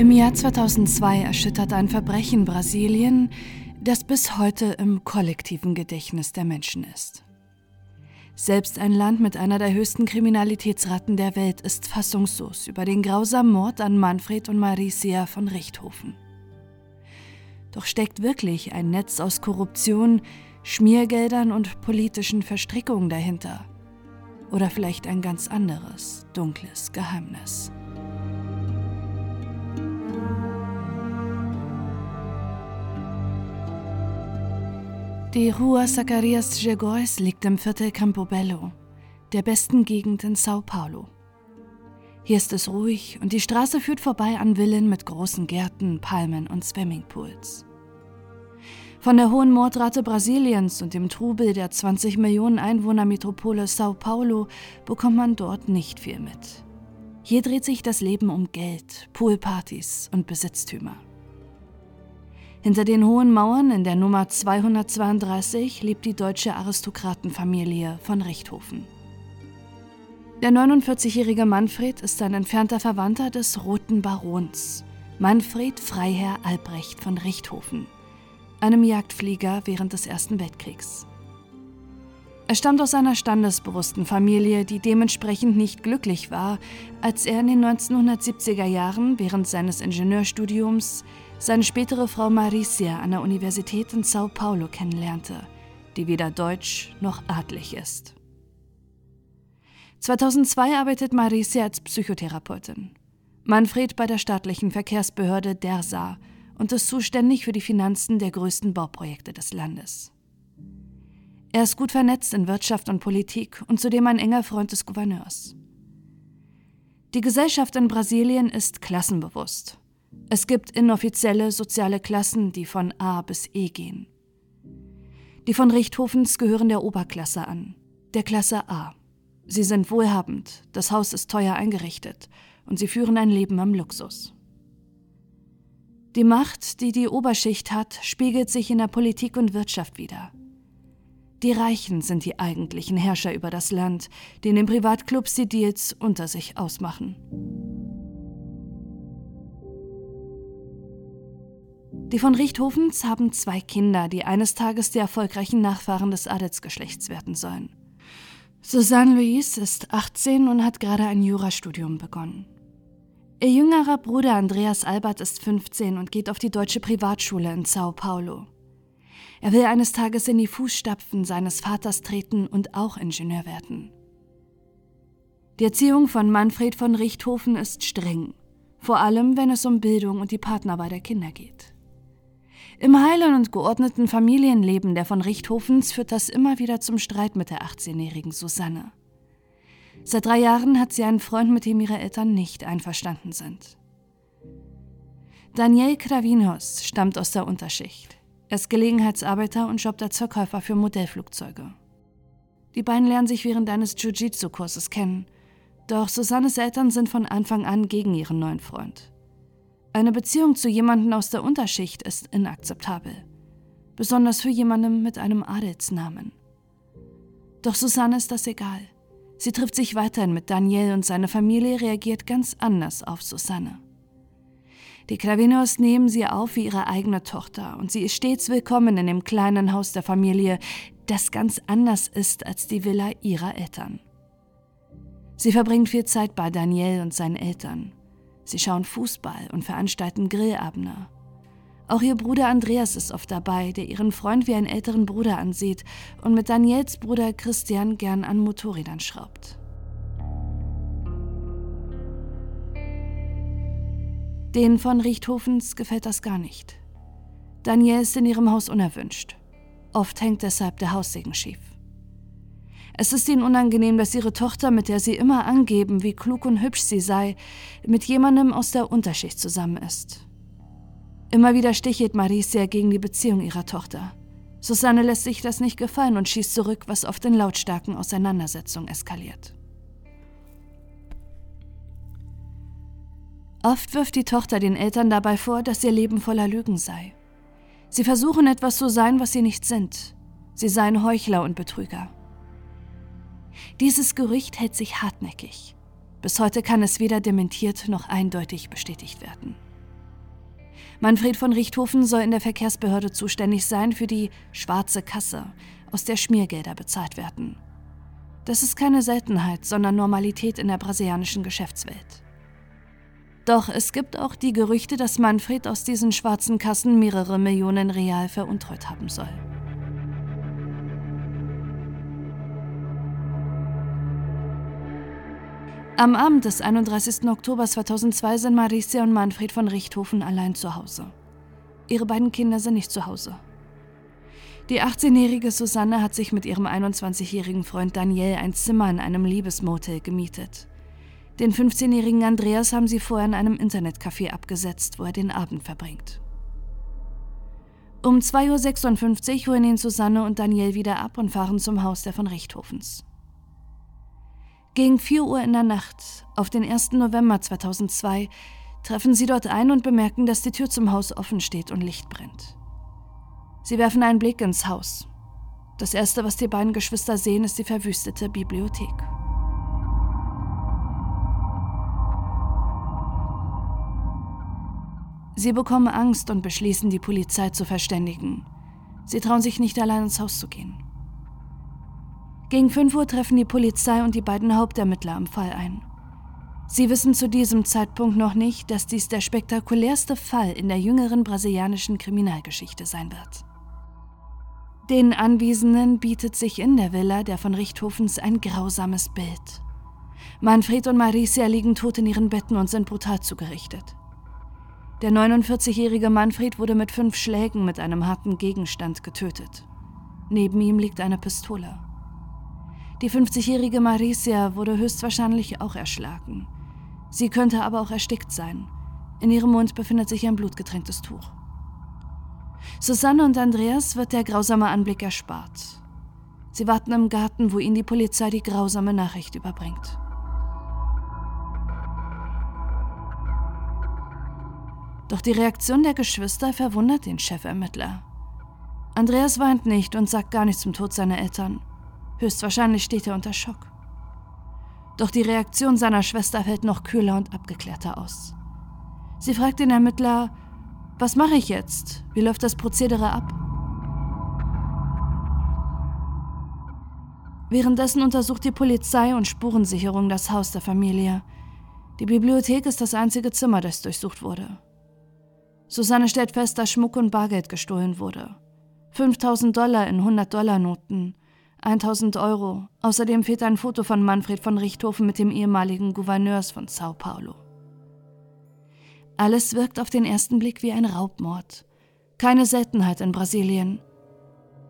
Im Jahr 2002 erschüttert ein Verbrechen Brasilien, das bis heute im kollektiven Gedächtnis der Menschen ist. Selbst ein Land mit einer der höchsten Kriminalitätsraten der Welt ist fassungslos über den grausamen Mord an Manfred und Maricia von Richthofen. Doch steckt wirklich ein Netz aus Korruption, Schmiergeldern und politischen Verstrickungen dahinter? Oder vielleicht ein ganz anderes, dunkles Geheimnis? Die Rua Zacarias Gegois liegt im Viertel Campobello, der besten Gegend in Sao Paulo. Hier ist es ruhig und die Straße führt vorbei an Villen mit großen Gärten, Palmen und Swimmingpools. Von der hohen Mordrate Brasiliens und dem Trubel der 20 Millionen Einwohner-Metropole Sao Paulo bekommt man dort nicht viel mit. Hier dreht sich das Leben um Geld, Poolpartys und Besitztümer. Hinter den hohen Mauern in der Nummer 232 lebt die deutsche Aristokratenfamilie von Richthofen. Der 49-jährige Manfred ist ein entfernter Verwandter des Roten Barons, Manfred Freiherr Albrecht von Richthofen, einem Jagdflieger während des Ersten Weltkriegs. Er stammt aus einer standesbewussten Familie, die dementsprechend nicht glücklich war, als er in den 1970er Jahren während seines Ingenieurstudiums seine spätere Frau Maricia an der Universität in Sao Paulo kennenlernte, die weder deutsch noch adlig ist. 2002 arbeitet Maricia als Psychotherapeutin. Manfred bei der staatlichen Verkehrsbehörde DERSA und ist zuständig für die Finanzen der größten Bauprojekte des Landes. Er ist gut vernetzt in Wirtschaft und Politik und zudem ein enger Freund des Gouverneurs. Die Gesellschaft in Brasilien ist klassenbewusst es gibt inoffizielle soziale Klassen, die von A bis E gehen. Die von Richthofens gehören der Oberklasse an, der Klasse A. Sie sind wohlhabend, das Haus ist teuer eingerichtet und sie führen ein Leben am Luxus. Die Macht, die die Oberschicht hat, spiegelt sich in der Politik und Wirtschaft wider. Die Reichen sind die eigentlichen Herrscher über das Land, die in den Privatclubs die Deals unter sich ausmachen. Die von Richthofens haben zwei Kinder, die eines Tages die erfolgreichen Nachfahren des Adelsgeschlechts werden sollen. Susanne Louise ist 18 und hat gerade ein Jurastudium begonnen. Ihr jüngerer Bruder Andreas Albert ist 15 und geht auf die deutsche Privatschule in Sao Paulo. Er will eines Tages in die Fußstapfen seines Vaters treten und auch Ingenieur werden. Die Erziehung von Manfred von Richthofen ist streng, vor allem wenn es um Bildung und die Partnerwahl der Kinder geht. Im heilen und geordneten Familienleben der von Richthofens führt das immer wieder zum Streit mit der 18-jährigen Susanne. Seit drei Jahren hat sie einen Freund, mit dem ihre Eltern nicht einverstanden sind. Daniel Kravinos stammt aus der Unterschicht. Er ist Gelegenheitsarbeiter und jobbt als Verkäufer für Modellflugzeuge. Die beiden lernen sich während eines Jiu-Jitsu-Kurses kennen, doch Susannes Eltern sind von Anfang an gegen ihren neuen Freund. Eine Beziehung zu jemandem aus der Unterschicht ist inakzeptabel, besonders für jemanden mit einem Adelsnamen. Doch Susanne ist das egal. Sie trifft sich weiterhin mit Daniel und seine Familie reagiert ganz anders auf Susanne. Die Clavinos nehmen sie auf wie ihre eigene Tochter und sie ist stets willkommen in dem kleinen Haus der Familie, das ganz anders ist als die Villa ihrer Eltern. Sie verbringt viel Zeit bei Daniel und seinen Eltern. Sie schauen Fußball und veranstalten Grillabende. Auch ihr Bruder Andreas ist oft dabei, der ihren Freund wie einen älteren Bruder ansieht und mit Daniels Bruder Christian gern an Motorrädern schraubt. Den von Richthofens gefällt das gar nicht. Daniel ist in ihrem Haus unerwünscht. Oft hängt deshalb der Haussegen schief. Es ist ihnen unangenehm, dass ihre Tochter, mit der sie immer angeben, wie klug und hübsch sie sei, mit jemandem aus der Unterschicht zusammen ist. Immer wieder stichelt Maricia gegen die Beziehung ihrer Tochter. Susanne lässt sich das nicht gefallen und schießt zurück, was oft in lautstarken Auseinandersetzungen eskaliert. Oft wirft die Tochter den Eltern dabei vor, dass ihr Leben voller Lügen sei. Sie versuchen etwas zu sein, was sie nicht sind. Sie seien Heuchler und Betrüger. Dieses Gerücht hält sich hartnäckig. Bis heute kann es weder dementiert noch eindeutig bestätigt werden. Manfred von Richthofen soll in der Verkehrsbehörde zuständig sein für die schwarze Kasse, aus der Schmiergelder bezahlt werden. Das ist keine Seltenheit, sondern Normalität in der brasilianischen Geschäftswelt. Doch es gibt auch die Gerüchte, dass Manfred aus diesen schwarzen Kassen mehrere Millionen Real veruntreut haben soll. Am Abend des 31. Oktober 2002 sind Maricia und Manfred von Richthofen allein zu Hause. Ihre beiden Kinder sind nicht zu Hause. Die 18-jährige Susanne hat sich mit ihrem 21-jährigen Freund Daniel ein Zimmer in einem Liebesmotel gemietet. Den 15-jährigen Andreas haben sie vorher in einem Internetcafé abgesetzt, wo er den Abend verbringt. Um 2.56 Uhr holen ihn Susanne und Daniel wieder ab und fahren zum Haus der von Richthofens. Gegen 4 Uhr in der Nacht, auf den 1. November 2002, treffen sie dort ein und bemerken, dass die Tür zum Haus offen steht und Licht brennt. Sie werfen einen Blick ins Haus. Das Erste, was die beiden Geschwister sehen, ist die verwüstete Bibliothek. Sie bekommen Angst und beschließen, die Polizei zu verständigen. Sie trauen sich nicht allein ins Haus zu gehen. Gegen 5 Uhr treffen die Polizei und die beiden Hauptermittler am Fall ein. Sie wissen zu diesem Zeitpunkt noch nicht, dass dies der spektakulärste Fall in der jüngeren brasilianischen Kriminalgeschichte sein wird. Den Anwesenden bietet sich in der Villa der von Richthofens ein grausames Bild. Manfred und Maricia liegen tot in ihren Betten und sind brutal zugerichtet. Der 49-jährige Manfred wurde mit fünf Schlägen mit einem harten Gegenstand getötet. Neben ihm liegt eine Pistole. Die 50-jährige Maricia wurde höchstwahrscheinlich auch erschlagen. Sie könnte aber auch erstickt sein. In ihrem Mund befindet sich ein blutgetränktes Tuch. Susanne und Andreas wird der grausame Anblick erspart. Sie warten im Garten, wo ihnen die Polizei die grausame Nachricht überbringt. Doch die Reaktion der Geschwister verwundert den Chefermittler. Andreas weint nicht und sagt gar nichts zum Tod seiner Eltern. Höchstwahrscheinlich steht er unter Schock. Doch die Reaktion seiner Schwester fällt noch kühler und abgeklärter aus. Sie fragt den Ermittler, was mache ich jetzt? Wie läuft das Prozedere ab? Währenddessen untersucht die Polizei und Spurensicherung das Haus der Familie. Die Bibliothek ist das einzige Zimmer, das durchsucht wurde. Susanne stellt fest, dass Schmuck und Bargeld gestohlen wurde. 5000 Dollar in 100-Dollar-Noten, 1000 Euro. Außerdem fehlt ein Foto von Manfred von Richthofen mit dem ehemaligen Gouverneurs von Sao Paulo. Alles wirkt auf den ersten Blick wie ein Raubmord. Keine Seltenheit in Brasilien.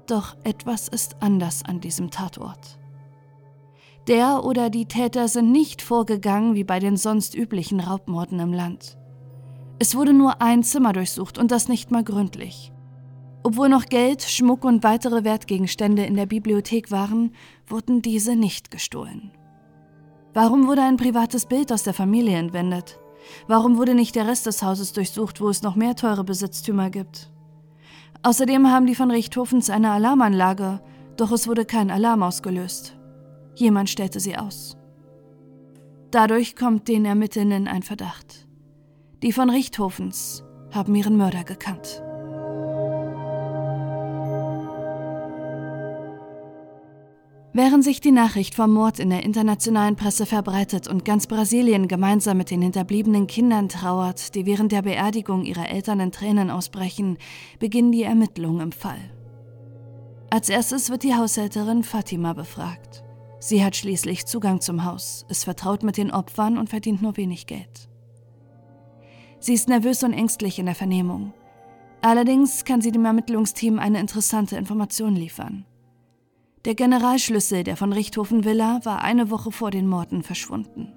Doch etwas ist anders an diesem Tatort. Der oder die Täter sind nicht vorgegangen wie bei den sonst üblichen Raubmorden im Land. Es wurde nur ein Zimmer durchsucht und das nicht mal gründlich. Obwohl noch Geld, Schmuck und weitere Wertgegenstände in der Bibliothek waren, wurden diese nicht gestohlen. Warum wurde ein privates Bild aus der Familie entwendet? Warum wurde nicht der Rest des Hauses durchsucht, wo es noch mehr teure Besitztümer gibt? Außerdem haben die von Richthofens eine Alarmanlage, doch es wurde kein Alarm ausgelöst. Jemand stellte sie aus. Dadurch kommt den Ermittelnden ein Verdacht. Die von Richthofens haben ihren Mörder gekannt. Während sich die Nachricht vom Mord in der internationalen Presse verbreitet und ganz Brasilien gemeinsam mit den hinterbliebenen Kindern trauert, die während der Beerdigung ihrer Eltern in Tränen ausbrechen, beginnen die Ermittlungen im Fall. Als erstes wird die Haushälterin Fatima befragt. Sie hat schließlich Zugang zum Haus, ist vertraut mit den Opfern und verdient nur wenig Geld. Sie ist nervös und ängstlich in der Vernehmung. Allerdings kann sie dem Ermittlungsteam eine interessante Information liefern. Der Generalschlüssel der von Richthofen Villa war eine Woche vor den Morden verschwunden.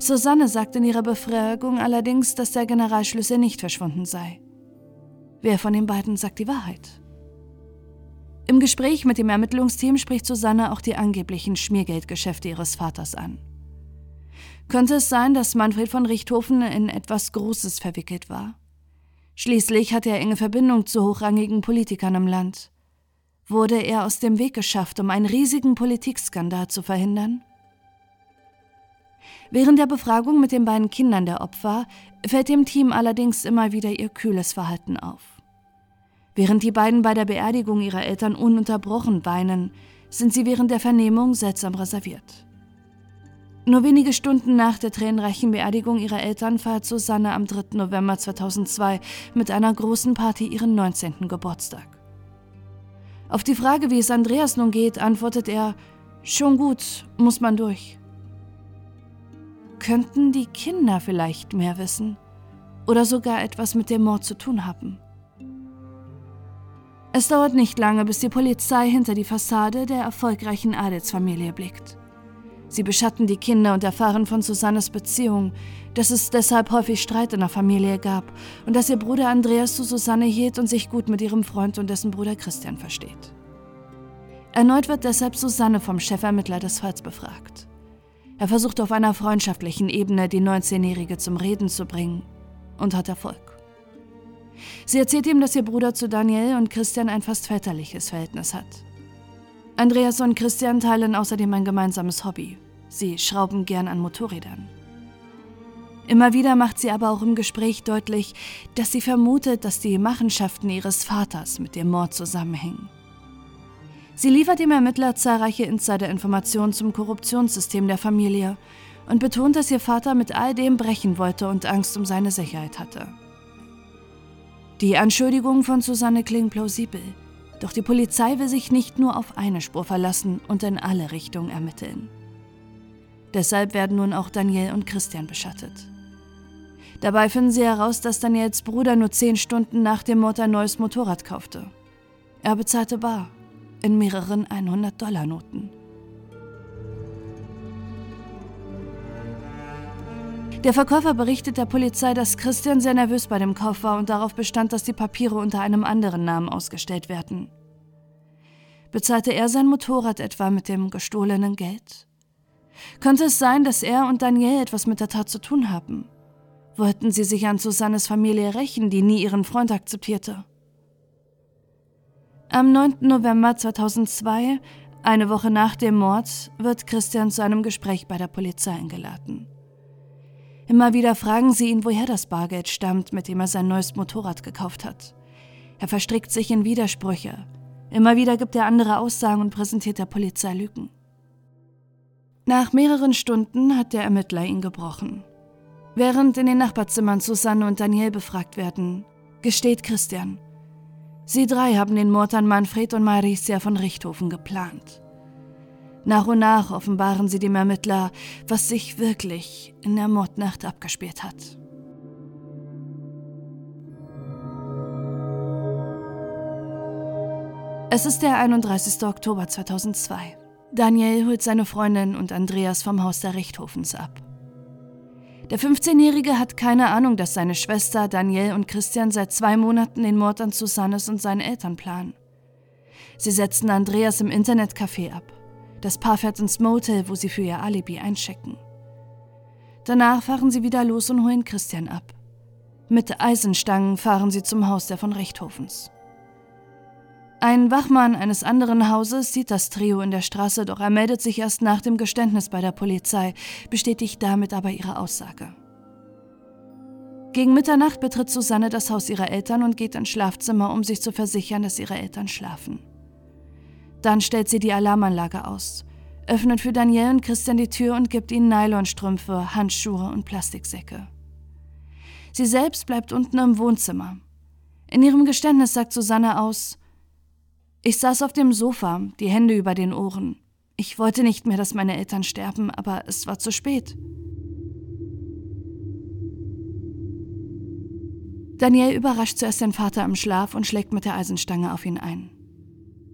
Susanne sagt in ihrer Befragung allerdings, dass der Generalschlüssel nicht verschwunden sei. Wer von den beiden sagt die Wahrheit? Im Gespräch mit dem Ermittlungsteam spricht Susanne auch die angeblichen Schmiergeldgeschäfte ihres Vaters an. Könnte es sein, dass Manfred von Richthofen in etwas Großes verwickelt war? Schließlich hatte er enge Verbindung zu hochrangigen Politikern im Land wurde er aus dem Weg geschafft, um einen riesigen Politikskandal zu verhindern? Während der Befragung mit den beiden Kindern der Opfer fällt dem Team allerdings immer wieder ihr kühles Verhalten auf. Während die beiden bei der Beerdigung ihrer Eltern ununterbrochen weinen, sind sie während der Vernehmung seltsam reserviert. Nur wenige Stunden nach der tränenreichen Beerdigung ihrer Eltern feiert Susanne am 3. November 2002 mit einer großen Party ihren 19. Geburtstag. Auf die Frage, wie es Andreas nun geht, antwortet er, schon gut, muss man durch. Könnten die Kinder vielleicht mehr wissen oder sogar etwas mit dem Mord zu tun haben? Es dauert nicht lange, bis die Polizei hinter die Fassade der erfolgreichen Adelsfamilie blickt. Sie beschatten die Kinder und erfahren von Susannes Beziehung, dass es deshalb häufig Streit in der Familie gab und dass ihr Bruder Andreas zu Susanne hielt und sich gut mit ihrem Freund und dessen Bruder Christian versteht. Erneut wird deshalb Susanne vom Chefermittler des Falls befragt. Er versucht auf einer freundschaftlichen Ebene die 19-Jährige zum Reden zu bringen und hat Erfolg. Sie erzählt ihm, dass ihr Bruder zu Daniel und Christian ein fast väterliches Verhältnis hat. Andreas und Christian teilen außerdem ein gemeinsames Hobby. Sie schrauben gern an Motorrädern. Immer wieder macht sie aber auch im Gespräch deutlich, dass sie vermutet, dass die Machenschaften ihres Vaters mit dem Mord zusammenhängen. Sie liefert dem Ermittler zahlreiche Insider-Informationen zum Korruptionssystem der Familie und betont, dass ihr Vater mit all dem brechen wollte und Angst um seine Sicherheit hatte. Die Anschuldigungen von Susanne klingen plausibel, doch die Polizei will sich nicht nur auf eine Spur verlassen und in alle Richtungen ermitteln. Deshalb werden nun auch Daniel und Christian beschattet. Dabei finden sie heraus, dass Daniels Bruder nur zehn Stunden nach dem Mord ein neues Motorrad kaufte. Er bezahlte bar in mehreren 100-Dollar-Noten. Der Verkäufer berichtet der Polizei, dass Christian sehr nervös bei dem Kauf war und darauf bestand, dass die Papiere unter einem anderen Namen ausgestellt werden. Bezahlte er sein Motorrad etwa mit dem gestohlenen Geld? Könnte es sein, dass er und Daniel etwas mit der Tat zu tun haben? Wollten sie sich an Susannes Familie rächen, die nie ihren Freund akzeptierte? Am 9. November 2002, eine Woche nach dem Mord, wird Christian zu einem Gespräch bei der Polizei eingeladen. Immer wieder fragen sie ihn, woher das Bargeld stammt, mit dem er sein neues Motorrad gekauft hat. Er verstrickt sich in Widersprüche. Immer wieder gibt er andere Aussagen und präsentiert der Polizei Lügen. Nach mehreren Stunden hat der Ermittler ihn gebrochen. Während in den Nachbarzimmern Susanne und Daniel befragt werden, gesteht Christian. Sie drei haben den Mord an Manfred und Maricia von Richthofen geplant. Nach und nach offenbaren sie dem Ermittler, was sich wirklich in der Mordnacht abgespielt hat. Es ist der 31. Oktober 2002. Daniel holt seine Freundin und Andreas vom Haus der Richthofens ab. Der 15-Jährige hat keine Ahnung, dass seine Schwester Daniel und Christian seit zwei Monaten den Mord an Susannes und seinen Eltern planen. Sie setzen Andreas im Internetcafé ab. Das Paar fährt ins Motel, wo sie für ihr Alibi einchecken. Danach fahren sie wieder los und holen Christian ab. Mit Eisenstangen fahren sie zum Haus der von Rechthofens. Ein Wachmann eines anderen Hauses sieht das Trio in der Straße, doch er meldet sich erst nach dem Geständnis bei der Polizei, bestätigt damit aber ihre Aussage. Gegen Mitternacht betritt Susanne das Haus ihrer Eltern und geht ins Schlafzimmer, um sich zu versichern, dass ihre Eltern schlafen. Dann stellt sie die Alarmanlage aus, öffnet für Daniel und Christian die Tür und gibt ihnen Nylonstrümpfe, Handschuhe und Plastiksäcke. Sie selbst bleibt unten im Wohnzimmer. In ihrem Geständnis sagt Susanne aus, ich saß auf dem Sofa, die Hände über den Ohren. Ich wollte nicht mehr, dass meine Eltern sterben, aber es war zu spät. Daniel überrascht zuerst den Vater im Schlaf und schlägt mit der Eisenstange auf ihn ein.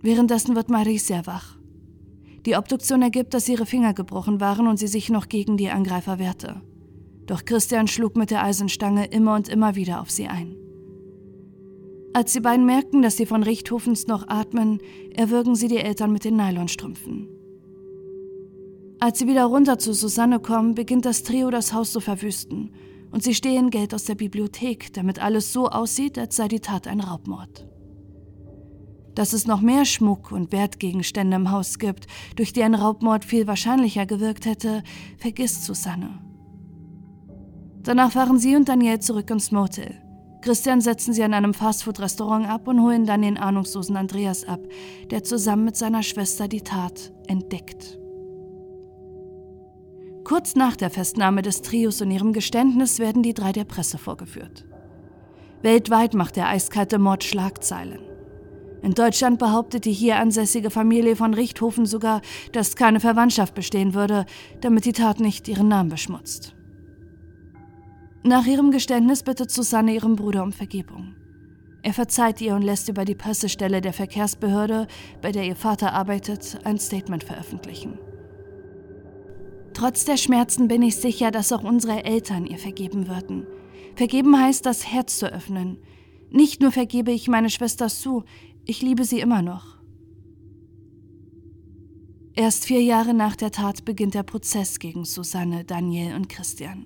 Währenddessen wird Marie sehr wach. Die Obduktion ergibt, dass ihre Finger gebrochen waren und sie sich noch gegen die Angreifer wehrte. Doch Christian schlug mit der Eisenstange immer und immer wieder auf sie ein. Als die beiden merken, dass sie von Richthofens noch atmen, erwürgen sie die Eltern mit den Nylonstrümpfen. Als sie wieder runter zu Susanne kommen, beginnt das Trio das Haus zu verwüsten und sie stehlen Geld aus der Bibliothek, damit alles so aussieht, als sei die Tat ein Raubmord. Dass es noch mehr Schmuck und Wertgegenstände im Haus gibt, durch die ein Raubmord viel wahrscheinlicher gewirkt hätte, vergisst Susanne. Danach fahren sie und Daniel zurück ins Motel. Christian setzen sie an einem Fastfood-Restaurant ab und holen dann den ahnungslosen Andreas ab, der zusammen mit seiner Schwester die Tat entdeckt. Kurz nach der Festnahme des Trios und ihrem Geständnis werden die drei der Presse vorgeführt. Weltweit macht der eiskalte Mord Schlagzeilen. In Deutschland behauptet die hier ansässige Familie von Richthofen sogar, dass keine Verwandtschaft bestehen würde, damit die Tat nicht ihren Namen beschmutzt. Nach ihrem Geständnis bittet Susanne ihren Bruder um Vergebung. Er verzeiht ihr und lässt über die Pressestelle der Verkehrsbehörde, bei der ihr Vater arbeitet, ein Statement veröffentlichen. Trotz der Schmerzen bin ich sicher, dass auch unsere Eltern ihr vergeben würden. Vergeben heißt, das Herz zu öffnen. Nicht nur vergebe ich meine Schwester Sue, ich liebe sie immer noch. Erst vier Jahre nach der Tat beginnt der Prozess gegen Susanne, Daniel und Christian.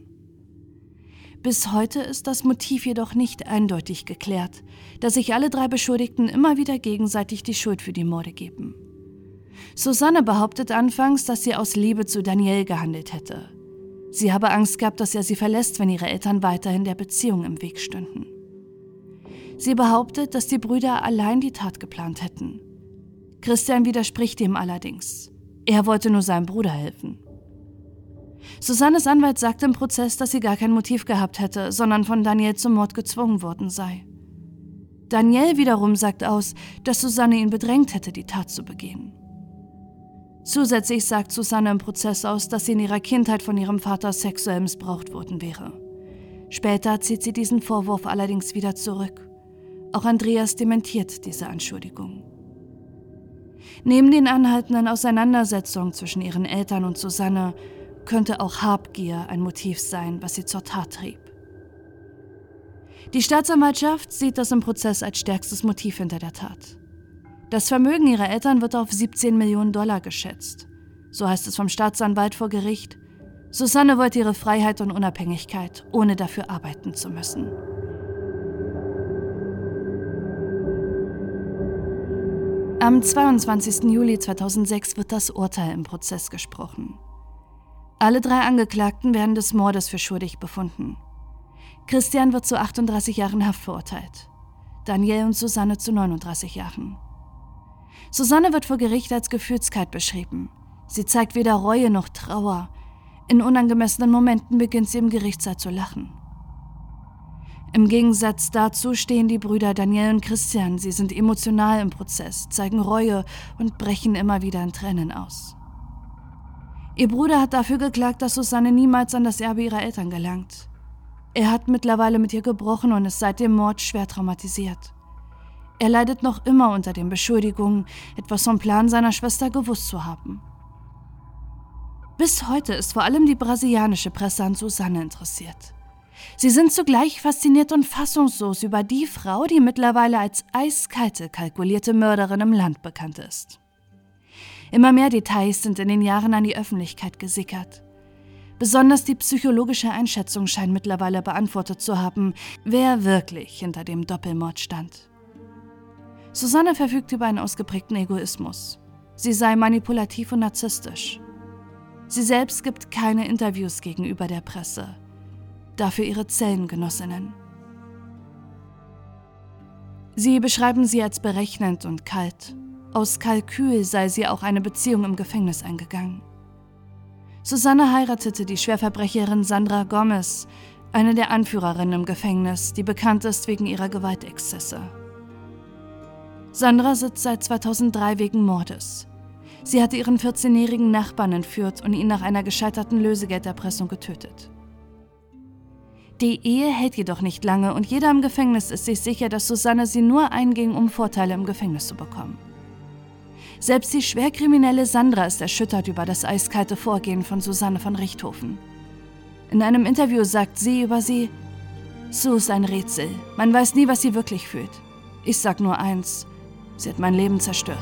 Bis heute ist das Motiv jedoch nicht eindeutig geklärt, da sich alle drei Beschuldigten immer wieder gegenseitig die Schuld für die Morde geben. Susanne behauptet anfangs, dass sie aus Liebe zu Daniel gehandelt hätte. Sie habe Angst gehabt, dass er sie verlässt, wenn ihre Eltern weiterhin der Beziehung im Weg stünden. Sie behauptet, dass die Brüder allein die Tat geplant hätten. Christian widerspricht ihm allerdings. Er wollte nur seinem Bruder helfen. Susannes Anwalt sagt im Prozess, dass sie gar kein Motiv gehabt hätte, sondern von Daniel zum Mord gezwungen worden sei. Daniel wiederum sagt aus, dass Susanne ihn bedrängt hätte, die Tat zu begehen. Zusätzlich sagt Susanne im Prozess aus, dass sie in ihrer Kindheit von ihrem Vater sexuell missbraucht worden wäre. Später zieht sie diesen Vorwurf allerdings wieder zurück. Auch Andreas dementiert diese Anschuldigung. Neben den anhaltenden Auseinandersetzungen zwischen ihren Eltern und Susanne könnte auch Habgier ein Motiv sein, was sie zur Tat trieb. Die Staatsanwaltschaft sieht das im Prozess als stärkstes Motiv hinter der Tat. Das Vermögen ihrer Eltern wird auf 17 Millionen Dollar geschätzt. So heißt es vom Staatsanwalt vor Gericht. Susanne wollte ihre Freiheit und Unabhängigkeit, ohne dafür arbeiten zu müssen. Am 22. Juli 2006 wird das Urteil im Prozess gesprochen. Alle drei Angeklagten werden des Mordes für schuldig befunden. Christian wird zu 38 Jahren Haft verurteilt. Daniel und Susanne zu 39 Jahren. Susanne wird vor Gericht als gefühlskalt beschrieben. Sie zeigt weder Reue noch Trauer. In unangemessenen Momenten beginnt sie im Gerichtssaal zu lachen. Im Gegensatz dazu stehen die Brüder Daniel und Christian. Sie sind emotional im Prozess, zeigen Reue und brechen immer wieder in Tränen aus. Ihr Bruder hat dafür geklagt, dass Susanne niemals an das Erbe ihrer Eltern gelangt. Er hat mittlerweile mit ihr gebrochen und ist seit dem Mord schwer traumatisiert. Er leidet noch immer unter den Beschuldigungen, etwas vom Plan seiner Schwester gewusst zu haben. Bis heute ist vor allem die brasilianische Presse an Susanne interessiert. Sie sind zugleich fasziniert und fassungslos über die Frau, die mittlerweile als eiskalte, kalkulierte Mörderin im Land bekannt ist. Immer mehr Details sind in den Jahren an die Öffentlichkeit gesickert. Besonders die psychologische Einschätzung scheint mittlerweile beantwortet zu haben, wer wirklich hinter dem Doppelmord stand. Susanne verfügt über einen ausgeprägten Egoismus. Sie sei manipulativ und narzisstisch. Sie selbst gibt keine Interviews gegenüber der Presse dafür ihre Zellengenossinnen. Sie beschreiben sie als berechnend und kalt. Aus Kalkül sei sie auch eine Beziehung im Gefängnis eingegangen. Susanne heiratete die Schwerverbrecherin Sandra Gomez, eine der Anführerinnen im Gefängnis, die bekannt ist wegen ihrer Gewaltexzesse. Sandra sitzt seit 2003 wegen Mordes. Sie hatte ihren 14-jährigen Nachbarn entführt und ihn nach einer gescheiterten Lösegelderpressung getötet. Die Ehe hält jedoch nicht lange und jeder im Gefängnis ist sich sicher, dass Susanne sie nur einging, um Vorteile im Gefängnis zu bekommen. Selbst die schwerkriminelle Sandra ist erschüttert über das eiskalte Vorgehen von Susanne von Richthofen. In einem Interview sagt sie über sie, Sue ist ein Rätsel. Man weiß nie, was sie wirklich fühlt. Ich sag nur eins, sie hat mein Leben zerstört.